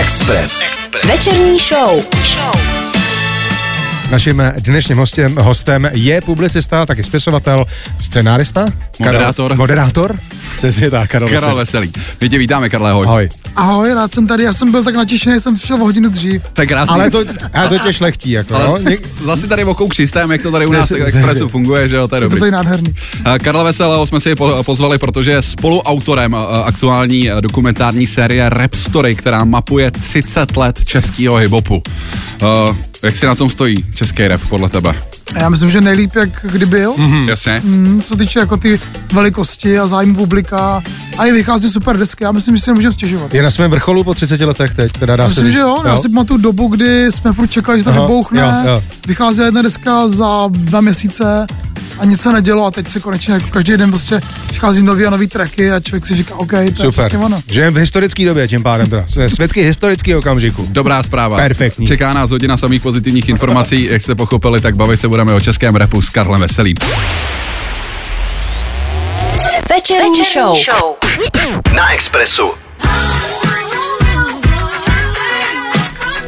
Express. Večerní show. Naším dnešním hostem, hostem je publicista, taky spisovatel, scénárista, Moderátor. Karol, moderátor, přesně tak, Karol, Karel Veselý. Veselý. My tě vítáme, Karle, ahoj. Ahoj. Ahoj, rád jsem tady, já jsem byl tak natěšený, jsem přišel o hodinu dřív. Tak krásný. Ale to, ale to tě šlechtí, jako, ale no? Něk, zase tady vokou systém, jak to tady u nás v Expressu funguje, že jo, to je Je to dobrý. tady nádherný. Eh, Karla Veselého jsme si po- pozvali, protože je spoluautorem eh, aktuální eh, dokumentární série Rap Story, která mapuje 30 let českého hiphopu. Jak si na tom stojí český rap podle tebe? A já myslím, že nejlíp, jak kdy byl, Hmm. Jasně. mm, co se týče jako ty velikosti a zájmu publika. A i vychází super desky, já myslím, že si nemůžeme stěžovat. je na svém vrcholu po 30 letech teď, teda dá se Myslím, říct. že jo, já si pamatuju dobu, kdy jsme furt čekali, že to Aha, vybouchne, jo, jo. vychází jedna deska za dva měsíce a nic se nedělo a teď se konečně jako každý den prostě přichází nový a nový tracky a člověk si říká, OK, to je Super. přesně ono. Žijeme v historické době tím pádem teda. Jsme svědky historického okamžiku. Dobrá zpráva. Perfektní. Čeká nás hodina samých pozitivních informací. Jak jste pochopili, tak bavit se budeme o českém rapu s Karlem Veselým. Večerní show. Na Expressu.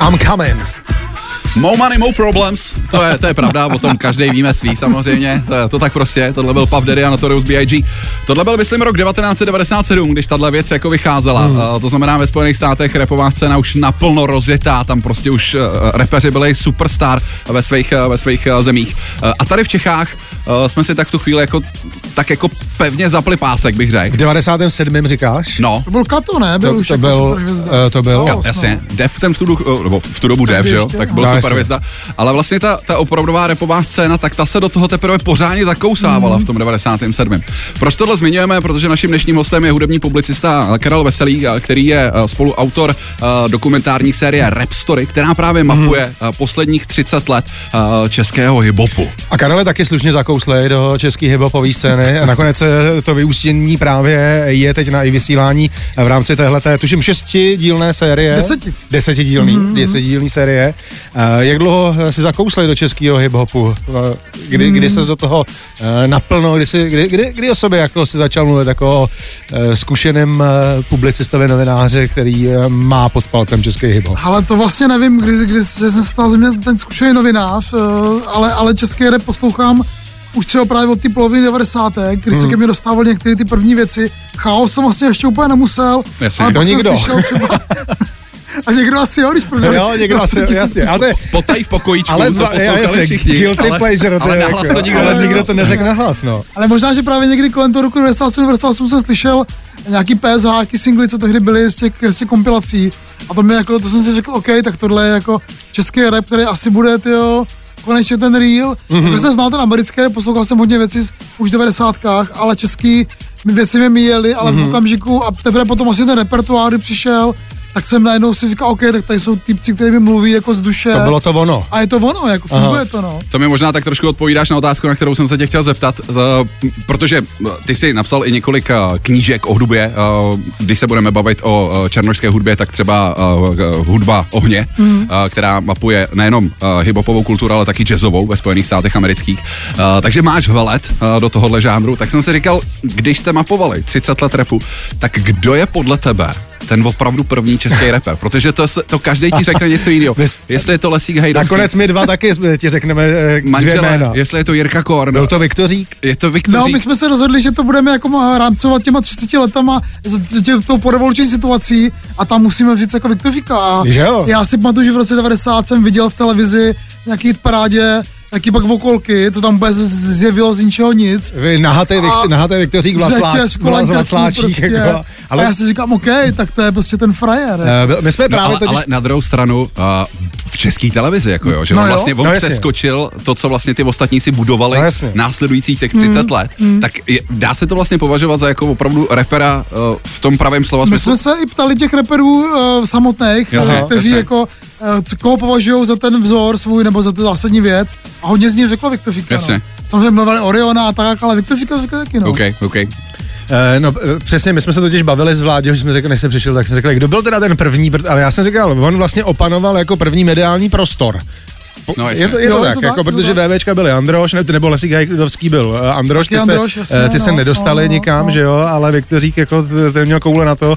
I'm coming. Mo money, mo problems. To je, to je pravda, o tom každý víme svý samozřejmě. To, je- to tak prostě, tohle byl Puff Daddy a Notorious B.I.G. Tohle byl, myslím, rok 1997, když tahle věc jako vycházela. Hmm. Uh, to znamená, ve Spojených státech repová scéna už naplno rozjetá, tam prostě už uh, repeři byli superstar ve svých, uh, ve svých uh, zemích. Uh, a tady v Čechách uh, jsme si tak v tu chvíli jako, tak jako pevně zapli pásek, bych V řekl. 97. říkáš? No, To byl Kato, ne? Byl To- už to jako byl, eh, to byl. No, Jasně, Def v ten studu, nebo v tu dobu Def, Tehdy že jo, tak no. byl super hvězda. Ale vlastně ta, ta opravdová repová scéna, tak ta se do toho teprve pořádně zakousávala v tom 97. Proč tohle zmiňujeme? Protože naším dnešním hostem je hudební publicista Karel Veselý, který je eh, spoluautor eh, dokumentární série Rap Story, která právě mapuje eh, posledních 30 let eh, českého hiphopu. A Karel taky slušně zakouslej do české hiphopové scény a nakonec eh, to vyústění právě je teď na i vysílání v rámci téhleté, tuším šestidílné série. Deseti. Desetidílný, mm-hmm. desetidílný série. Eh, Jak dlouho si zakouslej do českého hiphopu? Eh, Kdy, kdy se do toho eh, naplno, kdy, si, kdy, kdy, kdy o sobě jako si začal mluvit jako eh, eh, publicistovi novináře, který eh, má pod palcem český hiphop? Ale to vlastně nevím, kdy, kdy se stal ze mě ten zkušený novinář, eh, ale, ale český rap poslouchám už třeba právě od té poloviny 90. kdy se ke mně dostávaly některé ty první věci. Chaos jsem vlastně ještě úplně nemusel, Jasně. ale To nikdo. slyšel třeba... A někdo asi jo, když první... Jo, někdo asi, jasně, ale to je, Potají v pokojíčku, ale to zva, já, poslouchali jasně, všichni. guilty ale, pleasure, to ale je nahlas jako- to nikdo ale neřekl. nikdo to neřekl nahlas, no. Ale možná, že právě někdy kolem toho roku 97, 98 jsem slyšel nějaký PSH, nějaký singly, co tehdy byly z těch, z těch kompilací. A to mi jako, to jsem si řekl, OK, tak tohle je jako český rap, který asi bude, tyjo, konečně ten real. Mm-hmm. Jako jsem znal ten americký poslouchal jsem hodně věcí z, už v 90. ale český věci mě míjely, ale mm-hmm. v okamžiku a teprve potom asi ten repertoár, přišel, tak jsem najednou si říkal, OK, tak tady jsou typci, kteří mi mluví jako z duše. To bylo to ono. A je to ono, jako funguje to, no. To mi možná tak trošku odpovídáš na otázku, na kterou jsem se tě chtěl zeptat, uh, protože uh, ty jsi napsal i několik uh, knížek o hudbě. Uh, když se budeme bavit o uh, černošské hudbě, tak třeba uh, uh, hudba ohně, mm. uh, která mapuje nejenom uh, hiphopovou kulturu, ale taky jazzovou ve Spojených státech amerických. Uh, takže máš uh, do tohohle žánru. Tak jsem si říkal, když jste mapovali 30 let repu, tak kdo je podle tebe ten opravdu první český rapper? Protože to, to každý ti řekne něco jiného. Jestli je to Lesík Hejdovský, Nakonec my dva taky ti řekneme eh, dvě manžele, jména. jestli je to Jirka Korn, Byl to Viktorík? je to Viktor No, my jsme se rozhodli, že to budeme jako rámcovat těma 30 letama, s tě- tou porevoluční situací a tam musíme říct jako Viktor říká. A Že jo? Já si pamatuju, že v roce 90 jsem viděl v televizi nějaký parádě, jaký pak vokolky, to tam vůbec zjevilo z ničeho nic. Vy Nahatý, A nahatý Viktořík Vlacláčík. prostě. Jako, Ale... A já si říkám, OK, tak to je prostě ten frajer. byl- my jsme No, právě ale, to, když ale na druhou stranu uh, v české televizi, jako jo, že No on jo. vlastně on No jasně. přeskočil to, co vlastně ty ostatní si budovali No jasně. následujících těch 30 Mm, let, tak je, dá se to vlastně považovat za jako opravdu repera uh, v tom pravém slova My smyslu? jsme se i ptali těch reperů uh, samotných, Jasně, uh, kteří jasně. jako, uh, co- koho považují za ten vzor svůj nebo za tu zásadní věc a hodně z nich řeklo Viktor Říka. Jasně. No. Samozřejmě mluvili Oriona a tak, ale Viktor Říka řekl taky, no. OK, OK. Eh, no, eh, přesně, my jsme se totiž bavili s Vláďou, že jsme řekli, než jsem přišel, tak jsme řekli, kdo byl teda ten první, pr- ale já jsem říkal, on vlastně opanoval jako první mediální prostor. No, je to, je to Jo, je tak, to tak, jako, je to protože tak. VVčka byly Androš, ne, nebo Lesík Hajdovský byl uh, Androš, ty se, Androš, jasně, eh, ty se no, nedostali no, no, nikam, no. že jo, ale Viktorík jako ten měl koule na to uh,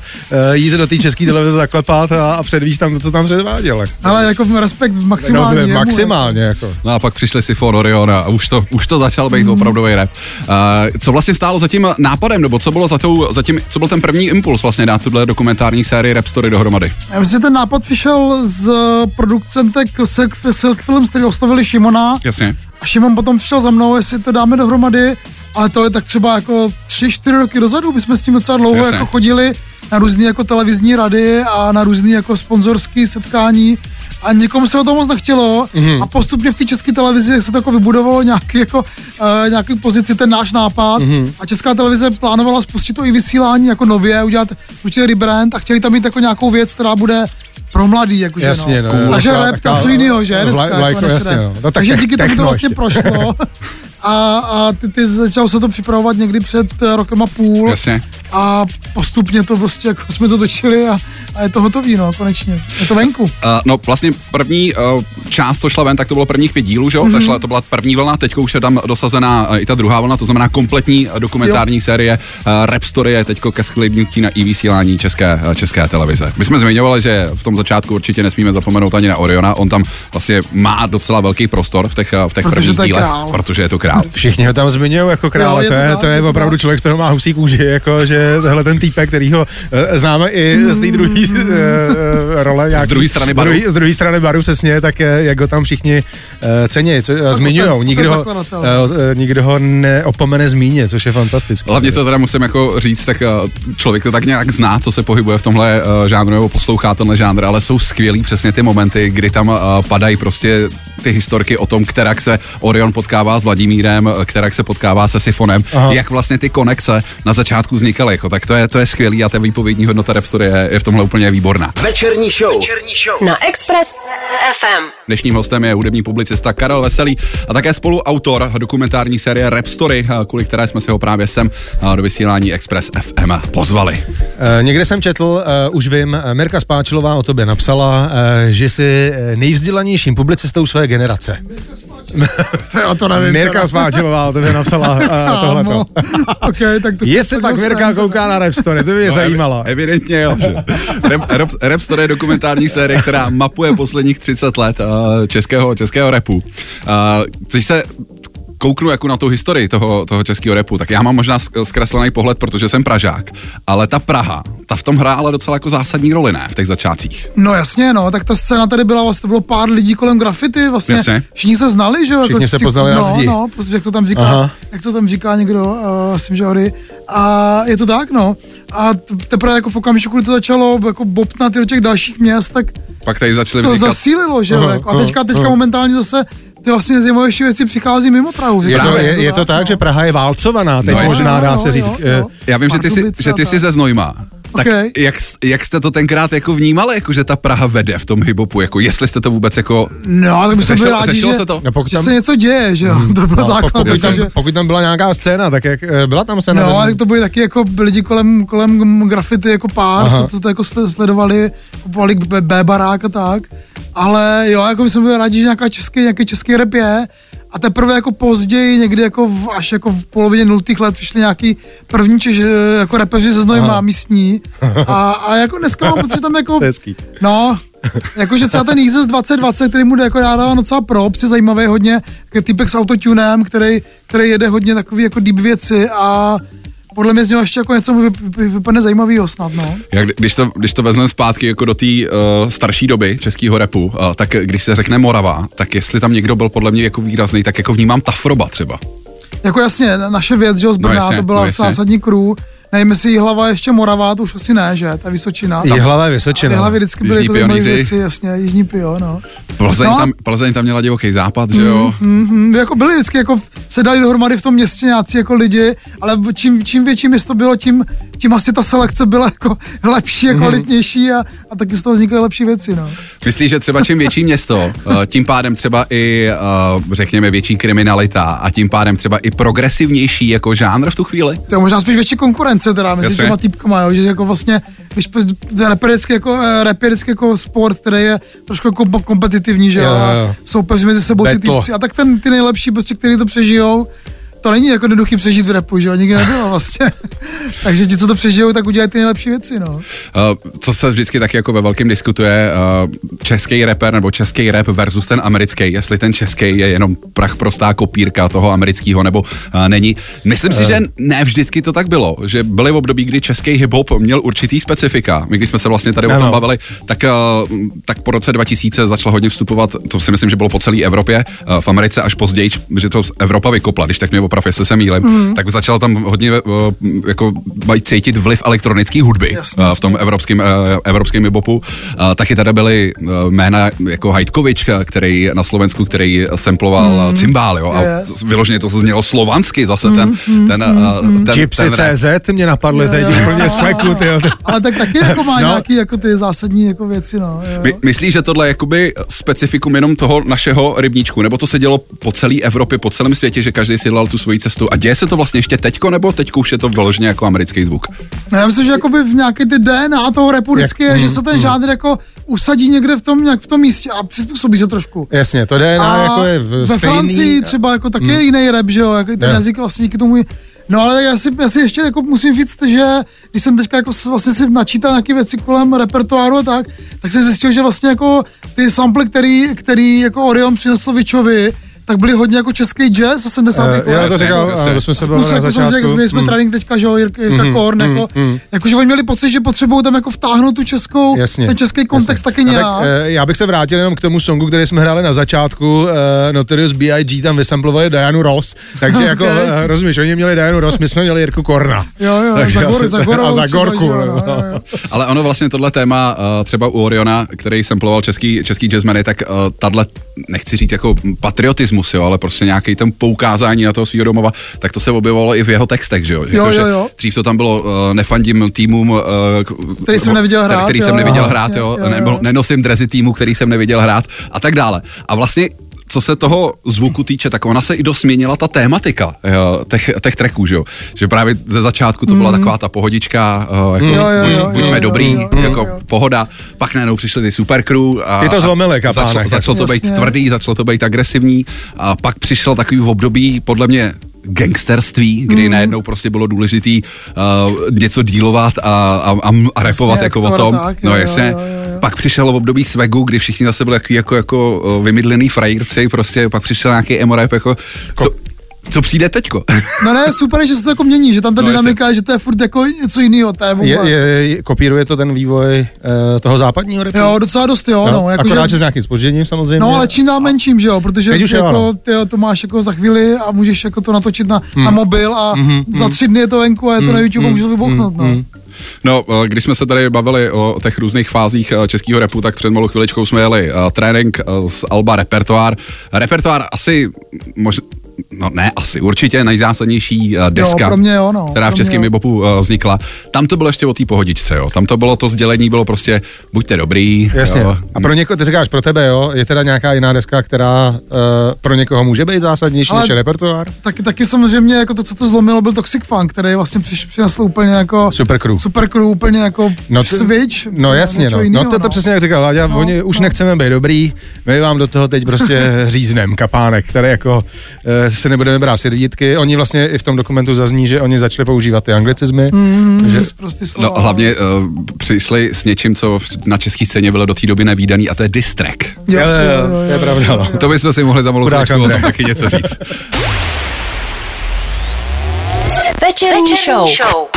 jít do té české televize zaklepat a, a předvíst tam to, co tam předváděl. jako. Ale jako v respekt maximální. no, jemu, maximálně, jako. No a pak přišli si For Orion a už to, už to začal být opravdový rap. Uh, co vlastně stálo za tím nápadem, nebo co bylo za, tou, za tím, co byl ten první impuls vlastně dát tuhle dokumentární sérii Rap Story dohromady? Já myslím, že ten nápad přišel z producentek Silk, Silk Films, který oslovili Šimona Jasně. a Šimon potom přišel za mnou, jestli to dáme dohromady, ale to je tak třeba jako tři, čtyři roky dozadu, my jsme s tím docela dlouho Jasně. jako chodili na různé jako televizní rady a na různé jako sponzorské setkání a někomu se o to moc nechtělo mm-hmm. a postupně v té české televizi se to jako vybudovalo nějaký, jako, uh, nějaký pozici, ten náš nápad mm-hmm. a česká televize plánovala spustit to i vysílání jako nově, udělat určitě rebrand a chtěli tam mít jako nějakou věc, která bude pro mladý, jakože Jasně, no, no. cool. Takže rap, taková- co jiného, že? Dneska, Vlaj- jako vlajko, než jasně, no. No tak Takže díky tomu to vlastně ještě. prošlo. A, a ty, ty začal se to připravovat někdy před eh, rokem a půl Jasně. a postupně to prostě jako jsme to točili a, a je to hotový, no, konečně. Je to venku. Uh, no vlastně první uh, část, co šla ven, tak to bylo prvních pět dílů, že jo? Mm-hmm. šla, to byla první vlna, teďka už je tam dosazená uh, i ta druhá vlna, to znamená kompletní uh, dokumentární jo. série. Uh, Rap Story je teďko ke sklidnutí na i vysílání české, uh, české televize. My jsme zmiňovali, že v tom začátku určitě nesmíme zapomenout ani na Oriona, on tam vlastně má docela velký prostor v těch, uh, v těch Protože prvních dílech, král. protože je to král. Všichni ho tam zmiňují jako krále, Jo, je to, to je, to je opravdu člověk, z kterého má husí kůži, jako že tohle ten týpek, který ho uh, známe i z té druhé uh, role. Nějaký, Z druhé strany z baru. druhý- Z druhé strany baru, přesně, tak eh, jak ho tam všichni uh, cení, co, uh, zmiňují. Nikdo, ho- uh, nikdo ho neopomene zmínit, což je fantastické. Hlavně to teda musím jako říct, tak uh, člověk to tak nějak zná, co se pohybuje v tomhle uh, žánru nebo poslouchá tenhle žánr, ale jsou skvělý přesně ty momenty, kdy tam uh, padají prostě ty historky o tom, kterak se Orion potkává s Vladimírem, kterak se potkává se Sifonem, Aha. jak vlastně ty konekce na začátku vznikaly. Jako, tak to je, to je skvělý a ta výpovědní hodnota Rapstory je, je v tomhle úplně výborná. Večerní show. Večerní show. Na Express FM. Dnešním hostem je hudební publicista Karel Veselý a také spoluautor dokumentární série Rap Story, kvůli které jsme si ho právě sem do vysílání Express FM pozvali. Uh, někde jsem četl, uh, už vím, uh, Mirka Spáčilová o tobě napsala, uh, že jsi nejvzdělanějším publicistou své generace. To, jo, to nevím. Mirka. Spáčilová o tobě napsala uh, tohleto. Kámo. OK, tak to Jestli pak Mirka kouká na Rap Story, to by mě zajímalo. No, evi- Evidentně jo. Že? Rap, rap, rap je dokumentární série, která mapuje posledních 30 let uh, českého, českého repu. Uh, když se kouknu jako na tu historii toho, toho českého repu, tak já mám možná zkreslený pohled, protože jsem Pražák, ale ta Praha, ta v tom hrála docela jako zásadní roli, ne, v těch začátcích. No jasně, no, tak ta scéna tady byla, vlastně to bylo pár lidí kolem grafity, vlastně Jasně. všichni se znali, že jo? Všichni jako se poznali na no, zdi. No, prostě, jak to tam říká, Aha. jak to tam říká někdo, uh, myslím, že Ory. A je to tak, no. A teprve jako v okamžiku, kdy to začalo jako bobtnat i do těch dalších měst, tak Pak tady začaly to vznikat... zasílilo, že jo? Aha, Jako, a teďka, teďka aha. momentálně zase ty vlastně zajímavější věci přichází mimo Prahu. Je to, Právě, je, je to tak, no. že Praha je válcovaná, teď No, možná jo, dá jo, se říct. jo, eh, jo. Já vím, že ty, jsi, že ty jsi ze Znojma. Tak Okej. jak, jak jste to tenkrát jako vnímali, jako že ta Praha vede v tom hiphopu, jako jestli jste to vůbec jako... No, tak bychom byli Řešilo- rádi, že, se to? No, pokud že tam- se něco děje, že jo? To byl no, základ. pokud, tam, že... pokud tam byla nějaká scéna, tak jak eh, byla tam scéna? No, ale to byly taky jako lidi kolem, kolem grafity jako pár, Aha. co to, to jako sle- sledovali, kupovali B, B barák a tak. Ale jo, jako my jsme byli rádi, že nějaká český, nějaký český rap je. A teprve jako později, někdy jako v, až jako v polovině nultých let přišli nějaký první češ, jako repeři ze Znojma místní. A, a jako dneska mám pocit, že tam jako... No, jakože třeba ten Jesus 2020, který mu jde jako já dávám docela props, je zajímavý hodně, takový typek s autotunem, který, který jede hodně takový jako deep věci a podle mě z něho ještě jako něco vypadne zajímavého snad, no. Jak, když to, když to vezmeme zpátky jako do té uh, starší doby českého repu, uh, tak když se řekne Morava, tak jestli tam někdo byl podle mě jako výrazný, tak jako vnímám Tafroba třeba. Jako jasně, naše věc, že jo, z Brna, jasně, to byla no jasně. zásadní crew. Nevím, jestli jí hlava ještě Moravá, to už asi ne, že? Ta Vysočina. Tam, Jihlava je Vysočina. ty hlavy vždycky byly jako pionýři. věci, jasně, Jižní Pio, no. Plzeň, No. tam, Plzeň tam měla divoký západ, že jo? Mm, jako byli vždycky, jako se dali dohromady v tom městě nějací jako lidi, ale čím, čím větší město bylo, tím tím asi ta selekce byla jako lepší a kvalitnější a, a taky z toho vznikaly lepší věci, no. Myslíš, že třeba čím větší město, eh, tím pádem třeba i, eh, řekněme, větší kriminalita a tím pádem třeba i progresivnější jako žánr v tu chvíli? To je možná spíš větší konkurence teda mezi těma týpkama, jo, že jako vlastně, když vždycky jako, eh, vždycky jako sport, který je trošku jako kompetitivní, že jo, Jo, soupeři mezi sebou ty Battle. týpci. A tak ten, ty nejlepší, prostě, který to přežijou, to není jako jednoduchý přežít v repu, že jo, nikdy nebylo vlastně. Takže ti, co to přežijou, tak udělají ty nejlepší věci, no. Uh, co se vždycky taky jako ve velkém diskutuje, uh, český rapper nebo český rap versus ten americký, jestli ten český je jenom prach prostá kopírka toho amerického nebo uh, není. Myslím si, že ne vždycky to tak bylo, že byly v období, kdy český hip-hop měl určitý specifika. My když jsme se vlastně tady o tom Ano. bavili, tak, uh, tak po roce 2000 začalo hodně vstupovat, to si myslím, že bylo po celé Evropě, uh, v Americe až později, že to Evropa vykopla, když tak mě oprav, jestli se mýlím, mm. tak začal tam hodně uh, jako mají cítit vliv elektronické hudby Jasně, uh, v tom evropském, uh, evropském. Uh, taky tady byly uh, jména jako Hajtkovič, který na Slovensku, který samploval mm. cymbál, jo, a Yes. vyloženě to znělo slovansky zase ten, ten, uh, ten, ten, Gypsy rap. CZ mě napadly teď úplně z fleku. Ale tak taky jako má No. nějaký jako ty zásadní jako věci, no. Jo. My, myslíš, že tohle je jakoby specifikum jenom toho našeho rybníčku, nebo to se dělo po celé Evropě, po celém světě, že každý si dal tu svoji cestu a děje se to vlastně ještě teďko, nebo teďko už je to vyloženě jako americký zvuk? No, Já myslím, že jakoby v nějaké ty DNA toho repu vždycky je, že se ten žánr jako usadí někde v tom, nějak v tom místě a přizpůsobí se trošku. Jasně, to jde na jako je v ve stejný, Francii třeba jako taky je jiný rap, že jo, jako ten Jo. jazyk vlastně díky tomu je- No ale já si, já si ještě jako musím říct, že když jsem teďka jako vlastně si načítal nějaké věci kolem repertoáru a tak, tak jsem zjistil, že vlastně jako ty sample, který, který jako Orion přinesl Vičovi, tak byly hodně jako český jazz za 70. Eh, Já to Jasně, říkal, jasně. ano, to jsme se bavili na jako začátku. měli jsme Mm. trénink teďka, že jo, Jirka, Jirka Korn, jako, jako, že oni měli pocit, že potřebují tam jako vtáhnout tu českou, Jasně, ten český kontext taky A nějak. Tak, eh, já bych se vrátil jenom k tomu songu, který jsme hráli na začátku. Uh, Notorious B.I.G. tam vysamplovali Dianu Ross, takže jako, uh, rozumíš, oni měli Dianu Ross, my jsme měli Jirku Korna. Jo, jo, Takže za, gor, za a za Gorku. no, no. Ale ono vlastně tohle téma, uh, třeba u Oriona, který samploval český, český jazzmeny, tak uh, tahle, nechci říct jako patriotismus, jo, ale prostě nějaký ten poukázání na toho svého domova, tak to se objevovalo i v jeho textech, že jo. Jo, Jako, že jo, jo. Dřív to tam bylo uh, nefandím týmům, uh, Který jsem neviděl hrát, který jo, jsem neviděl jo, hrát, jasně, jo, jo, nebo jo. nenosím drezy týmu, který jsem neviděl hrát a tak dále. A vlastně co se toho zvuku týče, tak ona se i dost změnila ta tématika jo, těch, těch tracků, že jo. Že právě ze začátku to byla taková ta pohodička, uh, jako Mm. Jo, jo, buď, jo, buďme jo, dobrý, jo, jo, jako jo. pohoda, pak najednou přišly ty supercrew a, Ty to zlomily, a kapánek, začalo, začalo to být Jasně. tvrdý, začalo to být agresivní a pak přišel takový v období, podle mě, gangsterství, kdy mm. najednou prostě bylo důležitý uh, něco dílovat a, a, a, Jasně, jako jak o to tom. tak, no jo, jasně. jo, jo, jo. Pak přišel období swagu, kdy všichni zase byli takový jako, jako uh, vymydlený frajírci, prostě pak přišel nějaký emo rap, jako, co, co přijde teďko? No ne, super, že se to jako mění, že tam ta No, dynamika je, že to je furt jako něco jiného. Je, Je, je, je, kopíruje to ten vývoj uh, toho západního repu? Jo, docela dost, jo, no. no jako, akorát, že s nějakým spožděním samozřejmě. no ale čím dál menším, že jo, protože Teď už jo, jako, no. ty, to máš jako za chvíli a můžeš jako to natočit na, na mobil a za tři dny je to venku a je to na YouTube a můžeš to vybuchnout, no. No, eh, když jsme se tady bavili o těch různých fázích eh, českého repu, tak před malou chviličkou jsme jeli uh, trénink z Alba Repertoár. Repertoár asi, mož, no ne, asi určitě nejzásadnější uh, deska, pro mě jo, no, která v českém jo. hiphopu uh, vznikla. Tam to bylo ještě o té pohodičce, jo. Tam to bylo to sdělení, bylo prostě buďte dobrý. Jasně. Jo. A pro někoho, ty říkáš pro tebe, jo, je teda nějaká jiná deska, která uh, pro někoho může být zásadnější Ale- než repertoár? Taky, taky samozřejmě jako to, co to zlomilo, byl Toxic Funk, který vlastně přiš, přinesl úplně jako Super crew. super crew úplně jako No no, to- switch. No jasně, no. jinýho, no to, to přesně jak říkal Láďa, No, oni už no. nechceme být dobrý, my vám do toho teď prostě říznem kapánek, které jako uh, se nebudeme brát servítky. Oni vlastně i v tom dokumentu zazní, že oni začali používat ty anglicizmy, Mm, že prostě slova. No, hlavně uh, přišli s něčím, co na české scéně bylo do té doby nevýdaný a to je diss track. Jo, Jo, jo, jo, jo, to je pravda, jo, no. jo. To bychom si mohli za malou o tom taky něco říct. Večerní show.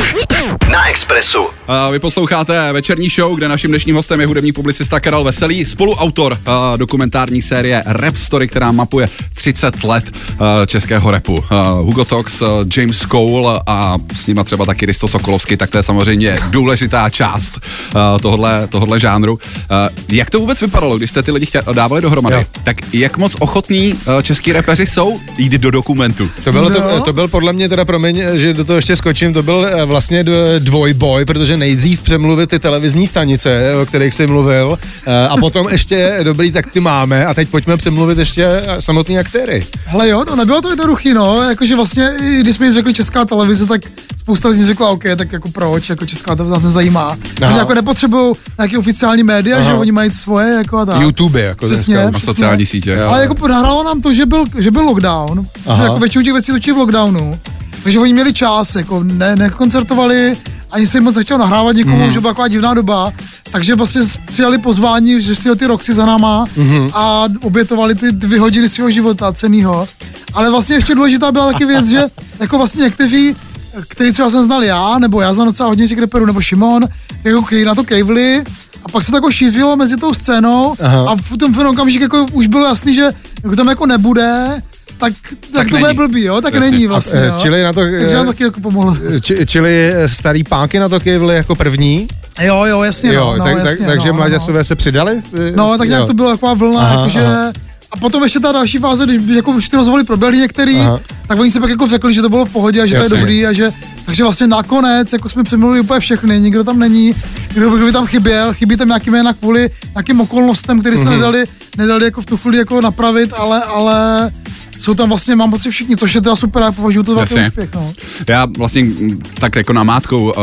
Na Expressu. Uh, vy posloucháte večerní show, kde naším dnešním hostem je hudební publicista Karel Veselý, spoluautor uh, dokumentární série Rap Story, která mapuje 30 let uh, českého repu. Uh, Hugo Tox, uh, James Cole a s nima třeba taky Risto Sokolovský, tak to je samozřejmě důležitá část uh, tohle, tohle žánru. Uh, jak to vůbec vypadalo, když jste ty lidi chtěli, dávali dohromady? Jo. Tak jak moc ochotní uh, český repeři jsou jít do dokumentu? To, bylo, No. to, to byl podle mě teda, promiň, že do toho ještě skočím, to byl eh, vlastně vlastně dvojboj, protože nejdřív přemluvit ty televizní stanice, o kterých jsi mluvil, eh, a potom ještě, dobrý, tak ty máme, a teď pojďme přemluvit ještě samotný aktéry. Hele jo, no nebylo to jednoduchý, no, jakože vlastně, když jsme jim řekli česká televize, tak spousta z nich řekla, OK, tak jako proč, jako česká televize nás nezajímá. Oni jako nepotřebují nějaký oficiální média, Aha. že oni mají svoje, jako a tak. YouTube, jako Přesně. dneska. Na sociální sítě. Ale jako nahrálo nám to, že byl, že byl lockdown, Aha. jako většinu těch věcí točí v lockdownu, takže oni měli čas, jako ne, nekoncertovali, ani se jim moc nechtěl nahrávat nikomu, Mhm. mm. že byla taková divná doba, takže vlastně přijali pozvání, že si ty Roxy za náma mm. a obětovali ty dvě hodiny svého života cenýho. Ale vlastně ještě důležitá byla taky věc, že jako vlastně někteří který třeba jsem znal já, nebo já znal docela hodně těch reperů, nebo Šimon, jako který na to kejvli, a pak se to jako šířilo mezi tou scénou Aha. a v tom ten okamžik jako už bylo jasný, že kdo tam jako nebude, tak, tak, tak to bude není. blbý, jo, tak Jasně. není vlastně, jo. čili na to, Takže nám taky jako pomohlo. či, čili eh, starý páky na to kejvli jako první, Jo, jo, jasně, jo, no, no, tak, jasně, tak, takže no, no, mladěsové se přidali? eh, No, tak nějak jo. to byla taková vlna, Aha, jakože... aha. A potom ještě ta další fáze, když jako už ty rozhovory proběhly některý, Aha. tak oni se pak jako řekli, že to bylo v pohodě a že to Jasně. je dobrý a že, takže vlastně nakonec, jako jsme přemluvili úplně všechny, nikdo tam není, kdo, kdo by tam chyběl, chybí tam nějaký jména kvůli nějakým okolnostem, které se Mhm. nedali, nedali jako v tu chvíli jako napravit, ale, ale jsou tam vlastně, mám pocit všichni, což je teda super, já považuji to za velký úspěch, no. Já vlastně mm, tak jako namátkou, uh,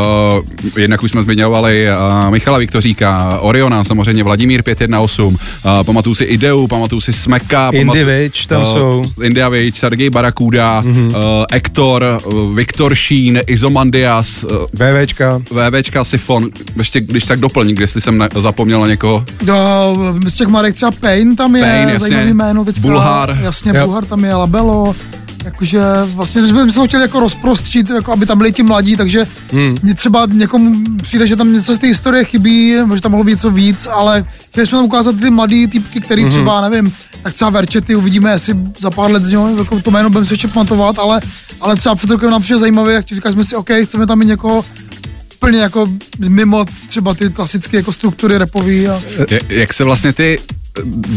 jednak už jsme zmiňovali uh, Michala Viktoříka, Oriona, samozřejmě Vladimír 518, uh, pamatuju si Ideu, pamatuju si Smeka, Indie tam jsou. Mhm. India Witch, Sergej Barakuda, mm-hmm. uh, Ektor, uh, Viktor Šín, Izomandias, uh, VVčka. VVčka, Sifon, ještě když tak doplň, jestli jsem ne- zapomněl na někoho. Jo, z těch mladých třeba Pain tam je, Pain, jasně. zajímavý jméno teďka. Bulhar. Jasně, Jo. Bulhar tam je, Labelo. Jakože vlastně my jsme, ho chtěli jako rozprostřít, jako aby tam byli ti mladí, takže hmm. třeba někomu přijde, že tam něco z té historie chybí, že tam mohlo být něco víc, ale chtěli jsme tam ukázat ty mladý typky, který hmm. třeba, nevím, tak třeba Verčety uvidíme, jestli za pár let z něho, jako to jméno budeme se ještě pamatovat, ale, ale třeba před rokem nám přišlo zajímavé, jak ti říkáš, jsme si, OK, chceme tam mít někoho plně jako mimo třeba ty klasické jako struktury repový a Jak se vlastně ty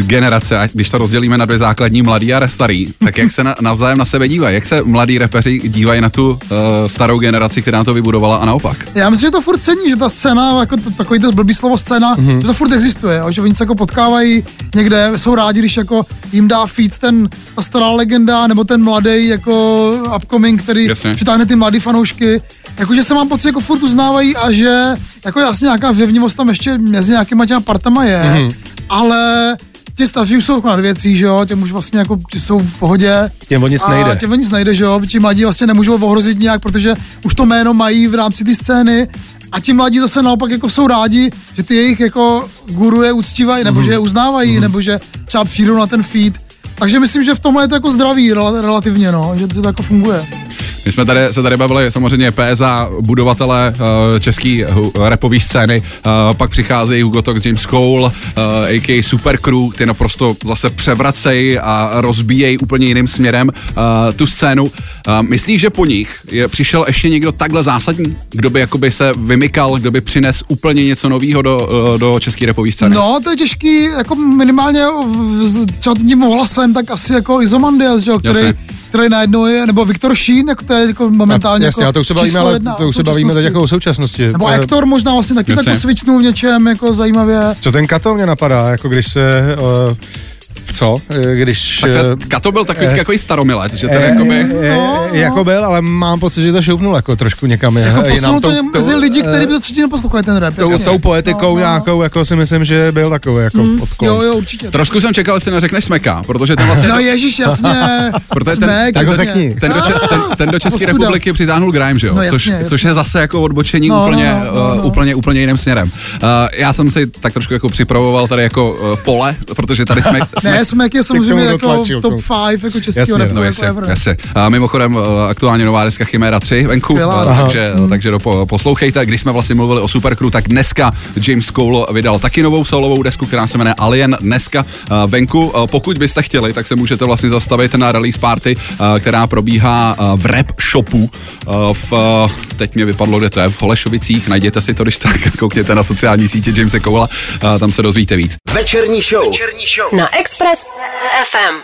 generace, ať když to rozdělíme na dvě základní, mladý a starý, tak jak se na, navzájem na sebe dívají? Jak se mladí repeři dívají na tu uh, starou generaci, která to vybudovala a naopak? Já myslím, že to furt cení, že ta scéna, jako to, takový to blbý slovo scéna, Mhm. mm-hmm. že to furt existuje, jo, že oni se jako potkávají někde, jsou rádi, když jako jim dá feed ten, ta stará legenda, nebo ten mladý jako upcoming, který Jasně. přitáhne ty mladý fanoušky, jakože se mám pocit, jako furt uznávají a že jako jasně nějaká zřevnivost tam ještě mezi nějakýma těma partama je, Mhm. mm-hmm. Ale ti staří už jsou jako nad věcí, že jo, těm už vlastně jako ti jsou v pohodě. Těm o nic a nejde. Těm o nic nejde, že jo, ti mladí vlastně nemůžou ohrozit nějak, protože už to jméno mají v rámci té scény a ti mladí zase naopak jako jsou rádi, že ty jejich jako guru je uctívají, nebo Mhm. že je uznávají, mm-hmm. nebo že třeba přijdou na ten feed. Takže myslím, že v tomhle je to jako zdravý rel- relativně, no, že to jako funguje. My jsme tady, se tady bavili samozřejmě PSA, budovatele uh, český uh, rapové scény, uh, pak přicházejí Hugo Tox, James Cole, uh, a.k.a. Super Crew, ty naprosto zase převracejí a rozbíjejí úplně jiným směrem uh, tu scénu. Uh, myslíš, že po nich je, přišel ještě někdo takhle zásadní, kdo by jakoby se vymykal, kdo by přines úplně něco nového do, do české rapové scény? No, to je těžký, jako minimálně třeba tím hlasem, tak asi jako Izomandias, že jo, který, Jasně. Který najednou je, nebo Viktor Šín, jako to je jako momentálně Jasně, jako ale to už se bavíme, ale to už se bavíme teď současnosti. jako o současnosti. Nebo Eh, Hector možná vlastně taky tak posvičnul v něčem jako zajímavě. Co ten Kato mě napadá, jako když se... Uh, co? Eh, Když... Tak eh, ta- Kato byl takový, jako staromilec, že ten eh, jakoby... eh, No, no. Jako byl, ale mám pocit, že to šoupnul jako trošku někam. Jako jinam. posunul to mezi lidi, eh, kteří by to třetí neposlouchali ten rap. tou, tou poetikou No, no. nějakou, jako si myslím, že byl takový jako Mm, odklon. Jo, jo, určitě. Trošku jsem čekal, jestli neřekneš Smeka, protože ten vlastně... No ježíš, jasně. Protože ten- Smek, tak řekni. Ten do, če, ten, ten do České republiky přitáhnul Grime, že jo? No jasně, což, jasně. což je zase jako odbočení No, úplně, no, no, no, uh, no. úplně, úplně jiným směrem. Uh, já jsem si tak trošku jako připravoval tady jako uh, pole, protože tady jsme... jsme Ne, Smek je samozřejmě jako dotlačil, top tomu. 5 jako českého Jasně, rapu. No jako jasně, ever. jasně. A mimochodem uh, aktuálně nová deska Chimera 3 venku, Skvělá, aha. takže, takže do, po, poslouchejte. Když jsme vlastně mluvili o Supercrew, tak dneska James Cole vydal taky novou solovou desku, která se jmenuje Alien dneska uh, venku. Pokud byste chtěli, tak se můžete vlastně zastavit na release party, která probíhá v rap shopu v, teď mě vypadlo, kde to je, v Holešovicích, najděte si to, když tak koukněte na sociální sítě Jamese Cola, uh, tam se dozvíte víc. Večerní show. Na Express Express FM.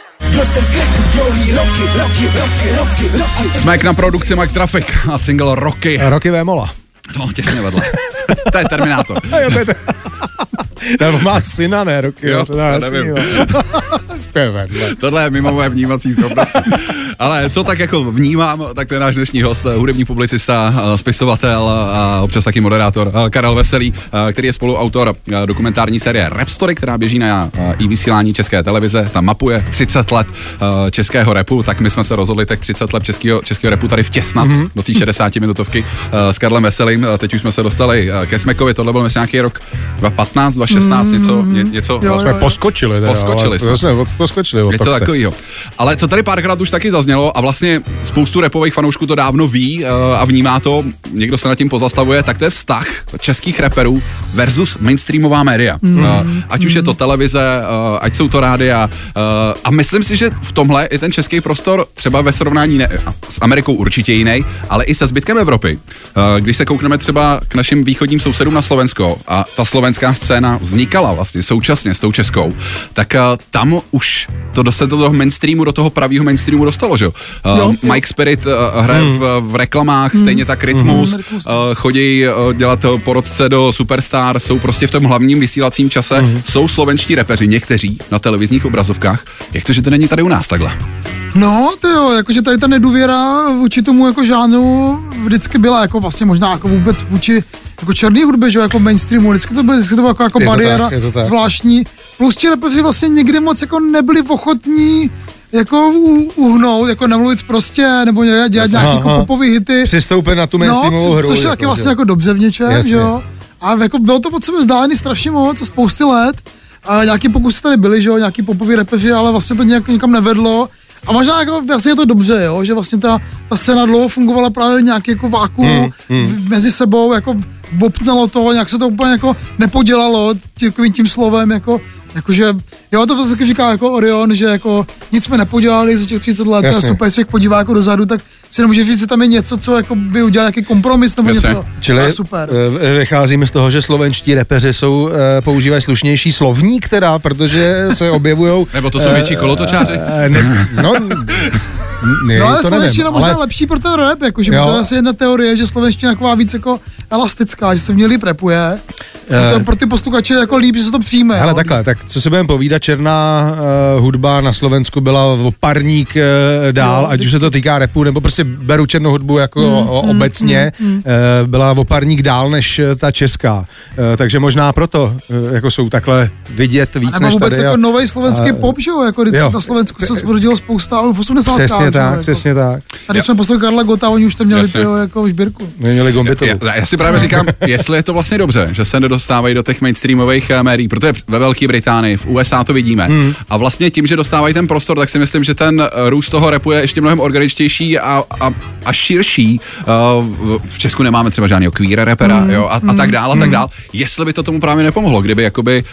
Jsme na produkci Mike Traffic a single Rocky. Roky Vémola. No, těsně vedle. to je Terminátor. Nebo má syna, ne, Roky. Jo, to to nevím. Tohle je mimo moje vnímací schopnosti. Ale co tak jako vnímám, tak to je náš dnešní host, hudební publicista, spisovatel a občas taky moderátor eh, Karel Veselý, eh, který je spoluautor eh, dokumentární série Rap Story, která běží na i vysílání České televize. Tam mapuje 30 let českého repu, tak my jsme se rozhodli tak 30 let českého, českého repu tady vtěsnat mm-hmm. do té 60 minutovky s Karlem Veselým. Teď už jsme se dostali ke Smekovi, tohle byl myslím nějaký rok 2015, 2016, něco, ně, něco Jo, Jsme jo. poskočili. Teda, Poskočili jsme. to jsme. Poskočili. Něco takového. Ale co tady párkrát už taky zaznělo a vlastně spoustu repových fanoušků to dávno ví uh, a vnímá to, někdo se nad tím pozastavuje, tak to je vztah českých reperů versus mainstreamová média. Mm. Uh, ať už je to televize, uh, ať jsou to rádia. Uh, a myslím si, že v tomhle je ten český prostor třeba ve srovnání ne, s Amerikou určitě jiný, ale i se zbytkem Evropy. Uh, když se koukneme třeba k našim východním sousedům na Slovensko a ta slovenská scéna vznikala vlastně současně s tou českou, tak uh, tam už to do se do toho mainstreamu, do toho pravého mainstreamu dostalo, že jo? Uh, Jo. Mike Spirit uh, hraje Hmm. v, v reklamách, stejně tak Rytmus, Rytmus. uh, chodí uh, dělat porodce do Superstar, jsou prostě v tom hlavním vysílacím čase, Hmm. jsou slovenští repeři, někteří na televizních obrazovkách. Jak to, že to není tady u nás takhle? No, to jo, jakože tady ta nedůvěra vůči tomu jako žánru vždycky byla jako vlastně možná jako vůbec vůči jako černý hudbě, že jo, jako mainstreamu, vždycky to bylo, vždycky to bylo jako, jako bariéra tak, tak. zvláštní. Plus ti repeři vlastně někdy moc jako nebyli ochotní jako uhnout, jako nemluvit prostě, nebo dělat nějaký Aha, jako aha. popový hity. Přistoupit na tu No, mainstreamovou co- hru. což je taky vlastně jako dobře v něčem, Jasně. že jo. A jako bylo to pod sebe vzdálený strašně moc, spousty let. A nějaký pokusy tady byly, že jo, nějaký popoví repeři, ale vlastně to nějak nikam nevedlo. A možná jako vlastně je to dobře, jo, že vlastně ta, ta scéna dlouho fungovala právě nějaký jako vákuum hmm, hmm. mezi sebou, jako bopnalo to, nějak se to úplně jako nepodělalo tí- takovým tím slovem, jako Jakože, jo, to vždycky říká jako Orion, že jako nic jsme nepodělali za těch 30 let, to je Jasně. super, jestli se podívá jako dozadu, tak si nemůže říct, že tam je něco, co jako by udělal nějaký kompromis nebo Jasně. něco. Čili je super. eh, vycházíme z toho, že slovenští repeři jsou, eh, používají slušnější slovník teda, protože se objevují... Nebo to jsou větší kolotočáři? Ne, no, ne, No ale to slovenština nevím, možná ale lepší pro ten rap, jakože to je asi jedna teorie, že slovenština je taková víc jako elastická, že se v ní líp rapuje. Eh. To pro ty posluchače je jako líp, že se to přijme. Hele, jo. takhle, tak co si budeme povídat, černá uh, hudba na Slovensku byla o parník uh, dál, Jo, ať už se to týká repu, nebo prostě beru černou hudbu jako mm, o, obecně, mm, mm. Uh, byla o parník dál než eh, ta česká. Uh, takže možná proto uh, jako jsou takhle vidět víc Nebo než vůbec tady. jako a- nový slovenský a- pop, že jo, jako jo. na Slovensku se zrodilo spousta, v 80. Přesně tak, jako. přesně tak. Tady Jo. jsme poslali Karla Gota, oni už tam měli tyho, jako šbírku. My měli Gombitovu. Já, já si právě říkám, jestli je to vlastně dobře, že se nedostávají do těch mainstreamových eh, médií, protože ve Velké Británii, v USA to vidíme. Hmm. A vlastně tím, že dostávají ten prostor, tak si myslím, že ten eh, růst toho repu je ještě mnohem organičtější a, a, a širší. Eh, v- Česku nemáme třeba žádného queer rapera hmm. jo, a, a tak dále, a tak dále. Jestli by to tomu právě nepomohlo, kdyby jakoby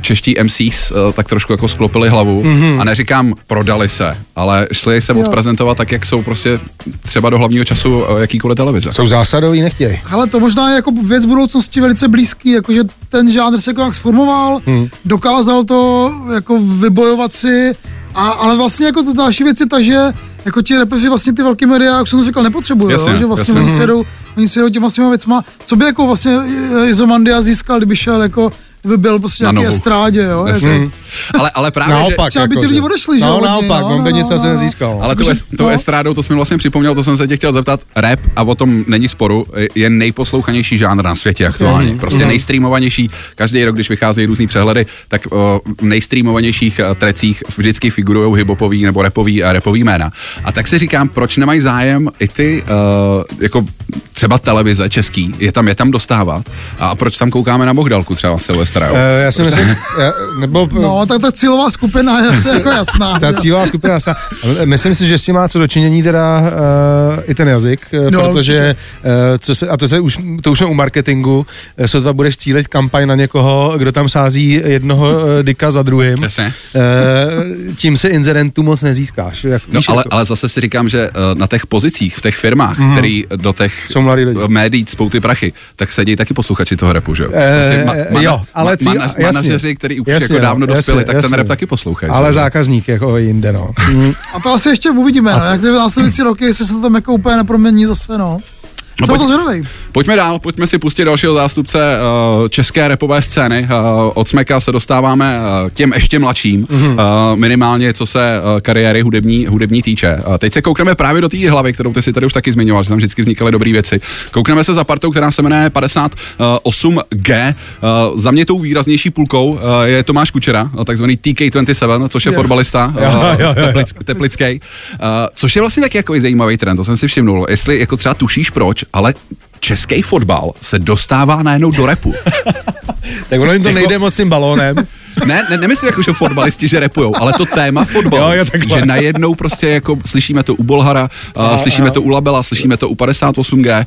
čeští MCs tak trošku jako sklopili hlavu hmm. a neříkám prodali se, ale šli se Jo. odprezentovat tak, jak jsou prostě třeba do hlavního času jakýkoliv televize. Jsou zásadový, nechtějí. Ale to možná je jako věc budoucnosti velice blízký, jakože ten žánr se jako jak sformoval, hmm. dokázal to jako vybojovat si, a, ale vlastně jako to další věc je ta, že jako ti repeři vlastně ty velké média, jak jsem to říkal, nepotřebují, Jasně, jo? že vlastně jasně. oni si jedou, oni si jedou těma svýma věcma, co by jako vlastně Izomandia získal, kdyby šel jako kdyby byl prostě Na nějaký estrádě, jo? Jako, Ale, ale právě, že... Naopak. třeba by ty jako, lidi odešli, že jo, No, naopak, no, on by no, nic no, asi no. nezískal. Ale tou, tou no. estrádou, to jsme vlastně připomněl, to jsem se tě chtěl zeptat. Rap, a o tom není sporu, je nejposlouchanější žánr na světě aktuálně. Prostě nejstreamovanější. Každý rok, když vycházejí různý přehledy, tak o, v nejstreamovanějších eh, trecích vždycky figurují hibopový nebo repový, a repový jména. A tak si říkám, proč nemají zájem i ty, uh, jako třeba televize český, je tam, je tam dostávat. A proč tam koukáme na Bohdalku třeba Silvestra? jo? Eh, já si myslím, já, nebo No, tak ta cílová skupina je asi jako jasná. ta cílová skupina jasná. Ale Myslím si, že s tím má co dočinění teda uh, i ten jazyk, uh, No, protože, uh, co se, a to, se už, to už jsme u marketingu, uh, sotva budeš cílit kampaň na někoho, kdo tam sází jednoho uh, dika za druhým, Jasně. uh, tím se inzerentů moc nezískáš. Jak, No, ale, jako. ale zase si říkám, že uh, na těch pozicích, v těch firmách, mm-hmm. který do těch Jsou mladí lidi. médií cpou ty prachy, tak sedí taky posluchači toho repu, že jo? Eh, jo, ale mana, jasně. manažeři, který už Jasně, jako no, dávno jasně, dospěli, tak ten jasně. rap taky poslouchají. Ale že zákazník jako jinde, no. Mm. A to asi ještě uvidíme, no, jak ty následující roky, jestli se to tam jako úplně nepromění zase, no. No Jsem pojď- to zvědavej. Pojďme dál, pojďme si pustit dalšího zástupce uh, české repové scény. Uh, od Smeka se dostáváme uh, k těm ještě mladším, mm-hmm. uh, minimálně co se uh, kariéry hudební, hudební týče. Uh, teď se koukneme právě do té hlavy, kterou ty si tady už taky zmiňoval, že tam vždycky vznikaly dobré věci. Koukneme se za partou, která se jmenuje 58G. Uh, za mě tou výraznější půlkou uh, je Tomáš Kučera, uh, takzvaný TK27, což je Yes. fotbalista uh, jo. z Teplic, Teplický. Uh, což je vlastně taky jako zajímavý trend, to jsem si všimnul. Jestli jako třeba tušíš proč, ale český fotbal se dostává najednou do repu. Tak ono jim to Jako- nejde moc tím balónem. Ne, ne nemyslím jako, že fotbalisti, že repujou, ale to téma fotbal. Jo, jo, takhle. že najednou prostě jako slyšíme to u Bolhara, uh, slyšíme to u Labela, slyšíme to u 58G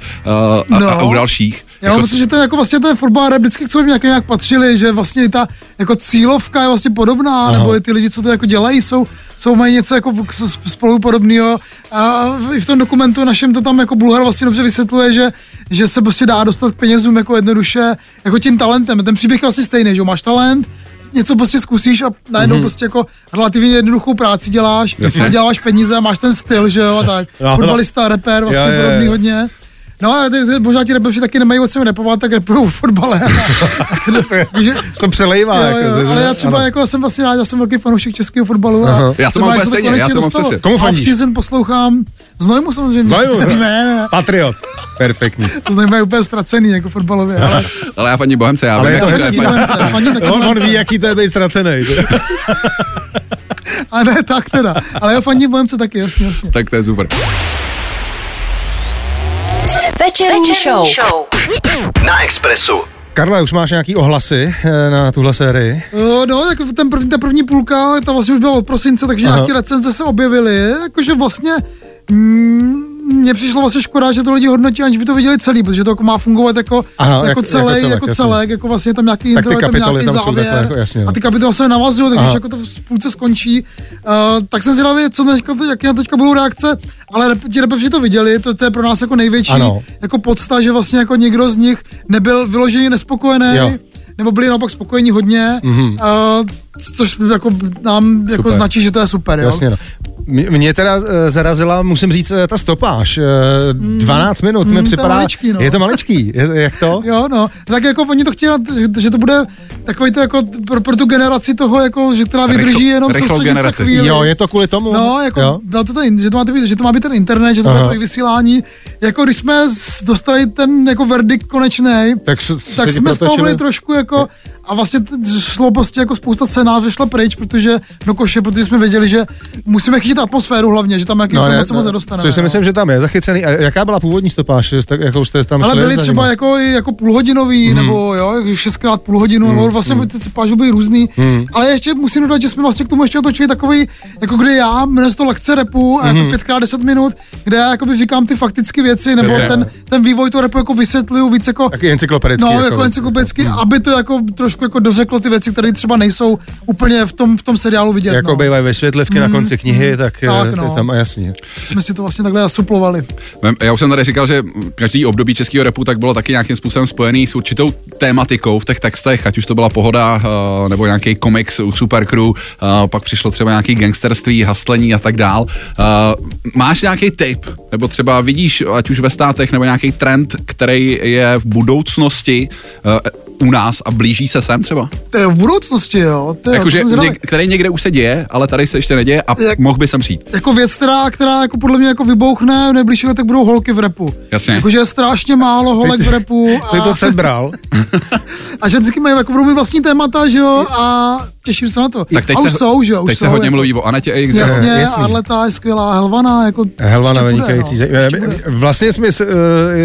uh, a, No. a, u dalších. Já mám Jako, pocit, že to je jako vlastně ten fotbal rap vždycky k sobě nějak, nějak patřili, že vlastně ta jako cílovka je vlastně podobná, Aha. nebo ty lidi, co to jako dělají, jsou, jsou mají něco jako spolu podobného. A i v tom dokumentu našem to tam jako Bulhar vlastně dobře vysvětluje, že, že se prostě dá dostat k penězům jako jednoduše, jako tím talentem. Ten příběh je vlastně stejný, že máš talent, něco prostě zkusíš a najednou mm-hmm. prostě jako relativně jednoduchou práci děláš, Jasně. děláš peníze a máš ten styl, že jo, a tak. No, no. Fotbalista, rapper, vlastně podobný hodně. No a ty, ty, možná ti repeři taky nemají o čem repovat, tak repují v fotbale. Takže, to přelejvá. jo, jako, jo, ale já třeba ano. jako jsem vlastně rád, já jsem velký fanoušek českého fotbalu. Aha. A Já to mám úplně stejně, já to mám přesně. Komu fandíš? season poslouchám Znojmu samozřejmě. Znojmu? ne, ne, Patriot. Perfektní. to Znojmu je úplně ztracený jako fotbalově. Ale, ale já fandím Bohemce, já Ale vím, to jak hezký je. Bohemce, fandím taky On, on ví, jaký to je být ztracený. A ne, tak teda. Ale já fandím Bohemce taky, jasně, jasně. Tak to je super. Večerní show. Na Expressu. Karla, už máš nějaký ohlasy eh, na tuhle sérii? Uh, no, tak ten první, ta první půlka, ta vlastně už byla od prosince, takže Aha. nějaké recenze se objevily, jakože vlastně mm, mně přišlo vlastně škoda, že to lidi hodnotí, aniž by to viděli celý, protože to jako má fungovat jako, Aha, jako, jako- celý, jako celek, jako jasně. celek, jako vlastně tam nějaký intro, tam nějaký tam závěr takhle jako jasně, no. a ty kapitoly se navazují, takže Aha. jako to v půlce skončí, uh, tak jsem zvědavý, co teďka, jaké na teďka budou reakce, ale ti repeři to viděli, to, to je pro nás jako největší Ano. jako podsta, že vlastně jako někdo z nich nebyl vyloženě nespokojený, Jo. nebo byli naopak spokojení hodně, mm-hmm. uh, což jako nám jako značí, že to je super, jo. Jasně, no. Mě- teda eh, zarazila, musím říct, eh, ta stopáž. eh, 12 minut mi Mm, to je připadá. maličký, no. Je to maličký. Je, jak to? Jo, no, tak jako oni to chtěli, že, to bude takový to jako pro, pro tu generaci toho, jako, že která vydrží Rychlo- jenom soustředit se chvíli. Jo, je to kvůli tomu. No, jako, jo? to ten, že, to má být, že to má být ten internet, že to Aha. bude to i vysílání. Jako když jsme dostali ten jako verdikt konečný, Tak, tak jsme z toho byli trošku jako, a vlastně šlo prostě jako spousta scénáře šla pryč, protože do koše, protože jsme věděli, že musíme chytit atmosféru hlavně, že tam nějaké No, informace moc nedostaneme. Což si no. myslím, že tam je zachycený. A jaká byla původní stopáž? Že jste, jakou jste tam Ale byly třeba jako, jako půlhodinový, Mhm. mm. nebo jo, šestkrát půl hodinu, mm. nebo vlastně mm. ty páže byly různý. Mhm. Mm. Ale ještě musím dodat, že jsme vlastně k tomu ještě otočili takový, jako kde já, jmenuje se to lekce repu, a je Mhm. to pětkrát deset minut, kde já jakoby říkám ty faktické věci, nebo Jasně. ten, ten vývoj toho repu jako vysvětluju víc jako, Taky encyklopedický. No, jako encyklopedicky, Mhm. aby to jako trošku jako dořeklo ty věci, které třeba nejsou úplně v tom, v tom seriálu vidět. Jako no. bývají vysvětlivky na konci knihy, tak, Tak, tak no. tam a jasně. Jsme si to vlastně takhle suplovali. Já už jsem tady říkal, že každý období českého repu tak bylo taky nějakým způsobem spojený s určitou tématikou v těch textech, ať už to byla pohoda, eh, nebo nějaký komiks u Supercrew, eh, pak přišlo třeba nějaký gangsterství, haslení a tak dál. Eh, Máš nějaký tip, nebo třeba vidíš, ať už ve státech, nebo nějaký trend, který je v budoucnosti eh, u nás a blíží se sem třeba? To je v budoucnosti, jo. To je, jsem zvědavý. něk- který někde už se děje, ale tady se ještě neděje a Jak- mohl by sem přijít. jako věc, která, která jako podle mě jako vybouchne v nejbližších letech budou holky v repu. Jasně. Jakože je strašně málo holek v repu Jsi to a, sebral. a ženský mají jako budou mít vlastní témata, že jo, a těším se na to. Tak teď a už se, jsou, že jo, už teď jsou, se hodně jako, mluví o Anetě AX. Jasně, Jasně. jasně. Arleta je skvělá, Helvana, jako Helvana vynikající. no, bude. Vlastně jsme,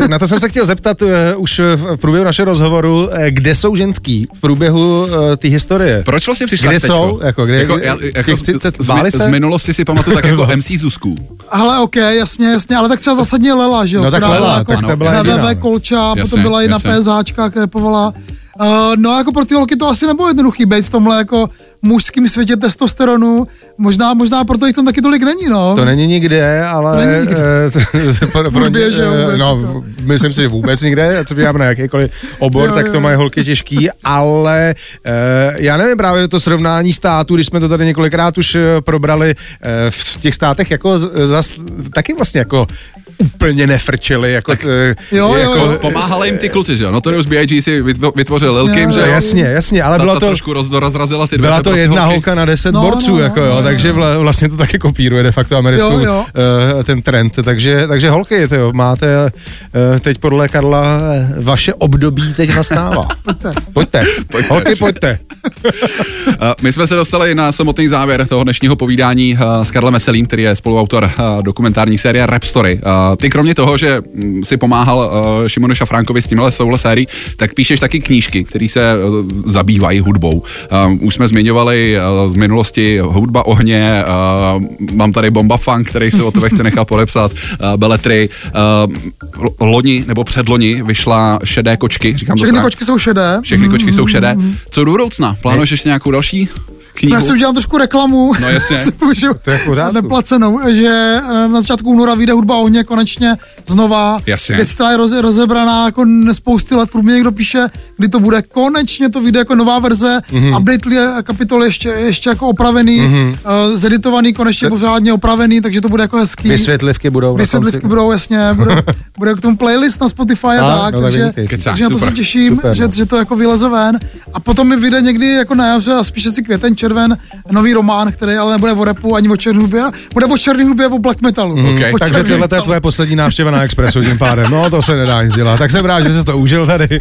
eh, na to jsem se chtěl zeptat eh, už v průběhu našeho rozhovoru, eh, kde jsou ženský v průběhu eh, té historie? Proč vlastně přišla Kde teďko? jsou? Jako, kde- jako, já, jako těch z, 30 z, báli z, se? minulosti si pamatuju tak jako MC Zuzku. Hele, ok, jasně, jasně, ale tak třeba zásadně Lela, že jo, No tak Lela, byla jako tak ta byla na jediná, VV no. Kolča, potom byla i na jasně. PSHčkách, repovala. Uh, no jako pro ty holky to asi nebylo jednoduchý být v tomhle jako mužském světě testosteronu možná, možná proto jich tam taky tolik není, no. To není nikde, ale... To není nikde. eh, pro, pro hudbě, že jo, eh, vůbec, no, jako. myslím si, že vůbec nikde, se podíváme na jakýkoliv obor, Jo, tak to mají holky těžký, ale eh, já nevím právě to srovnání států, když jsme to tady několikrát už eh, probrali, eh, v těch státech jako zas, taky vlastně jako úplně nefrčeli, jako, tak, jo, jo, jako jo. Pomáhali jim ty kluci, že jo? Notorious B.I.G. si vytvo- vytvořil Lil Kim, že jo? Jasně, jasně, ale ta, ta to... trošku roz, rozrazila ty dveře Byla to jedna holky. holka na deset No, borců, no, no, jako no, jo, no, takže vla, vlastně to taky kopíruje de facto americkou Jo, jo. eh, ten trend, takže, takže holky, tyjo, máte eh, teď podle Karla eh, vaše období teď nastává. pojďte. pojďte. Holky, pojďte. Uh, My jsme se dostali na samotný závěr toho dnešního povídání uh, s Karlem Veselým, který je spoluautor uh, dokumentární série Rap Story. Uh, Ty kromě toho, že mm, si pomáhal uh, Šimonu Šafránkovi s tímhle s touhle sérií, tak píšeš taky knížky, které se uh, zabývají hudbou. Uh, Už jsme zmiňovali uh, z minulosti Hudba ohně, uh, mám tady Bomba Funk, který se o tebe chce nechat podepsat, uh, Beletry. Uh, Loni nebo předloni vyšla Šedé kočky, říkám to Všechny správně? kočky jsou šedé. Všechny kočky jsou šedé. Co do budoucna? Plánuješ ještě nějakou další knihu? Já si udělám trošku reklamu. No jasně. Si můžu- To je. Neplacenou, že eh, na začátku února vyjde hudba ohně konečně znova. Jasně. Věc, která je roze, rozebraná jako spousty let, furt mě někdo píše, kdy to bude. Konečně to vyjde jako nová verze, Mhm. mm-hmm. update kapitoly ještě, ještě jako opravený, mm-hmm. uh, zeditovaný, konečně pořádně opravený, takže to bude jako hezký. Vysvětlivky budou. Vysvětlivky konci. budou, jasně, bude, bude k tomu playlist na Spotify a A, tak, no, tak takže. Kecáš, takže na to super, se těším, super, že, no. že to jako vyleze ven. A potom mi vyjde někdy jako na jaře a spíš asi květen, červen, nový román, který ale nebude o repu ani o černé hudbě, bude o černé hudbě, o black metalu. Ok, O Takže černý tohle je tvoje poslední návštěva na Expressu tím pádem. No, to se nedá nic dělat. Tak jsem rád, že jsi to užil tady.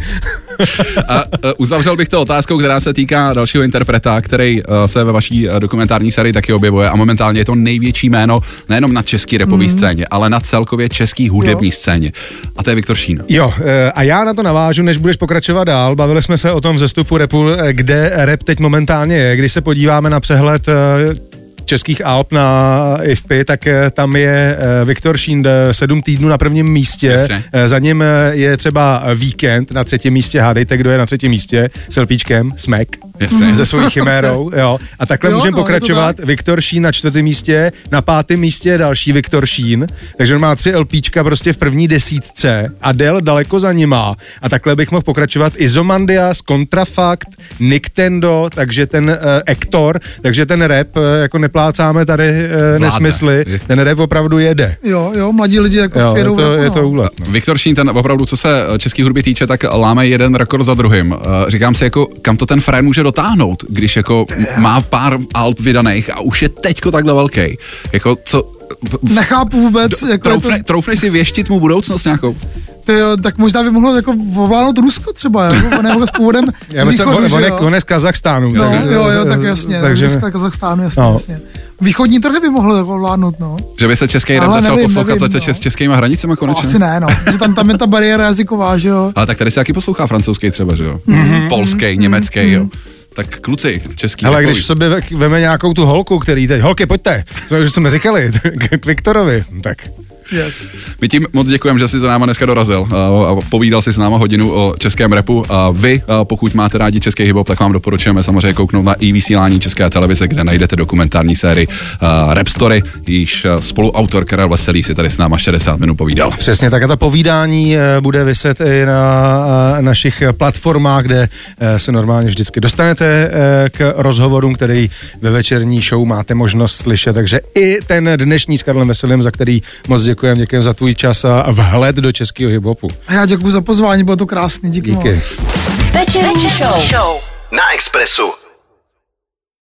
A, uh, uzavřel bych to otázkou, která se týká dalšího interpreta, který uh, se ve vaší uh, dokumentární sérii taky objevuje a momentálně je to největší jméno nejenom na český repový Mhm. scéně, ale na celkově český hudební scéně. A to je Viktor Šín. Jo, a já na to navážu, než budeš pokračovat dál. Bavili jsme se o tom vzestupu repu, kde rap teď momentálně je. Když se podíváme na přehled eh, českých alb na IFPy, tak eh, tam je eh, Viktor eh, sedm týdnů na prvním místě. Jasně. Eh, Za ním je třeba Víkend na třetím místě. Hádejte, kdo je na třetím místě. S LPčkem, Smek. Jasně. Se svojí chimérou, jo. A takhle Jo, můžeme no, pokračovat. Viktor Šín na čtvrtém místě, na pátém místě je další Viktor Šín, takže on má tři LPčka prostě v první desítce a Del daleko za nima. A takhle bych mohl pokračovat Izomandias, Contrafact, Nintendo, takže ten uh, Ektor, takže ten rap, uh, jako neplácáme tady uh, nesmysly, ten rap opravdu jede. Jo, jo, mladí lidi jako Jo, je jedou to, repu, je no. to úlet. No. Viktor Šín, ten opravdu, co se český hudby týče, tak láme jeden rekord za druhým. Eh, Říkám si, jako, kam to ten frajer může dotáhnout, když jako má pár alb vydaných a už je teďko takhle velký. Jako, co... Nechápu vůbec, jako je to, Troufne, troufnej si věštit mu budoucnost nějakou? ty, jo, tak možná by mohlo jako ovládnout Rusko třeba, jako, on je jako s původem Já z myslím, východu, on, on, že je, jo? on je z Kazachstánu. No, jo, jo, tak jasně, Takže, Ruska, Kazachstánu, jasně, No. no. jasně. Východní trhy by mohlo jako ovládnout, no. Že by se český rap začal nevím, poslouchat nevím, za no. čes, českýma hranicemi no konečně? asi ne, no. Protože tam, tam je ta bariéra jazyková, že jo. Ale tak tady se taky poslouchá francouzský třeba, že jo? Mhm. Mm-hmm. Polský, německý, jo. Tak kluci, český. Ale když sobě ve- veme nějakou tu holku, který teď, holky, pojďte, jsme, už jsme říkali, k Viktorovi, tak Yes. My tím moc děkujeme, že jsi za náma dneska dorazil a, povídal si s náma hodinu o českém repu. A vy, pokud máte rádi český hip tak vám doporučujeme samozřejmě kouknout na i vysílání České televize, kde najdete dokumentární sérii Rap Story, již spoluautor Karel Veselý si tady s náma 60 minut povídal. Přesně tak a to povídání eh, bude vyset i na našich platformách, kde eh, se normálně vždycky dostanete k rozhovorům, který ve večerní show máte možnost slyšet, takže i ten dnešní s Karlem Veselým, za který moc děkujeme, děkujeme za tvůj čas a vhled do českého hiphopu. A já děkuji za pozvání, bylo to krásný, díky, Díky. moc. Večerní show. Na Expressu.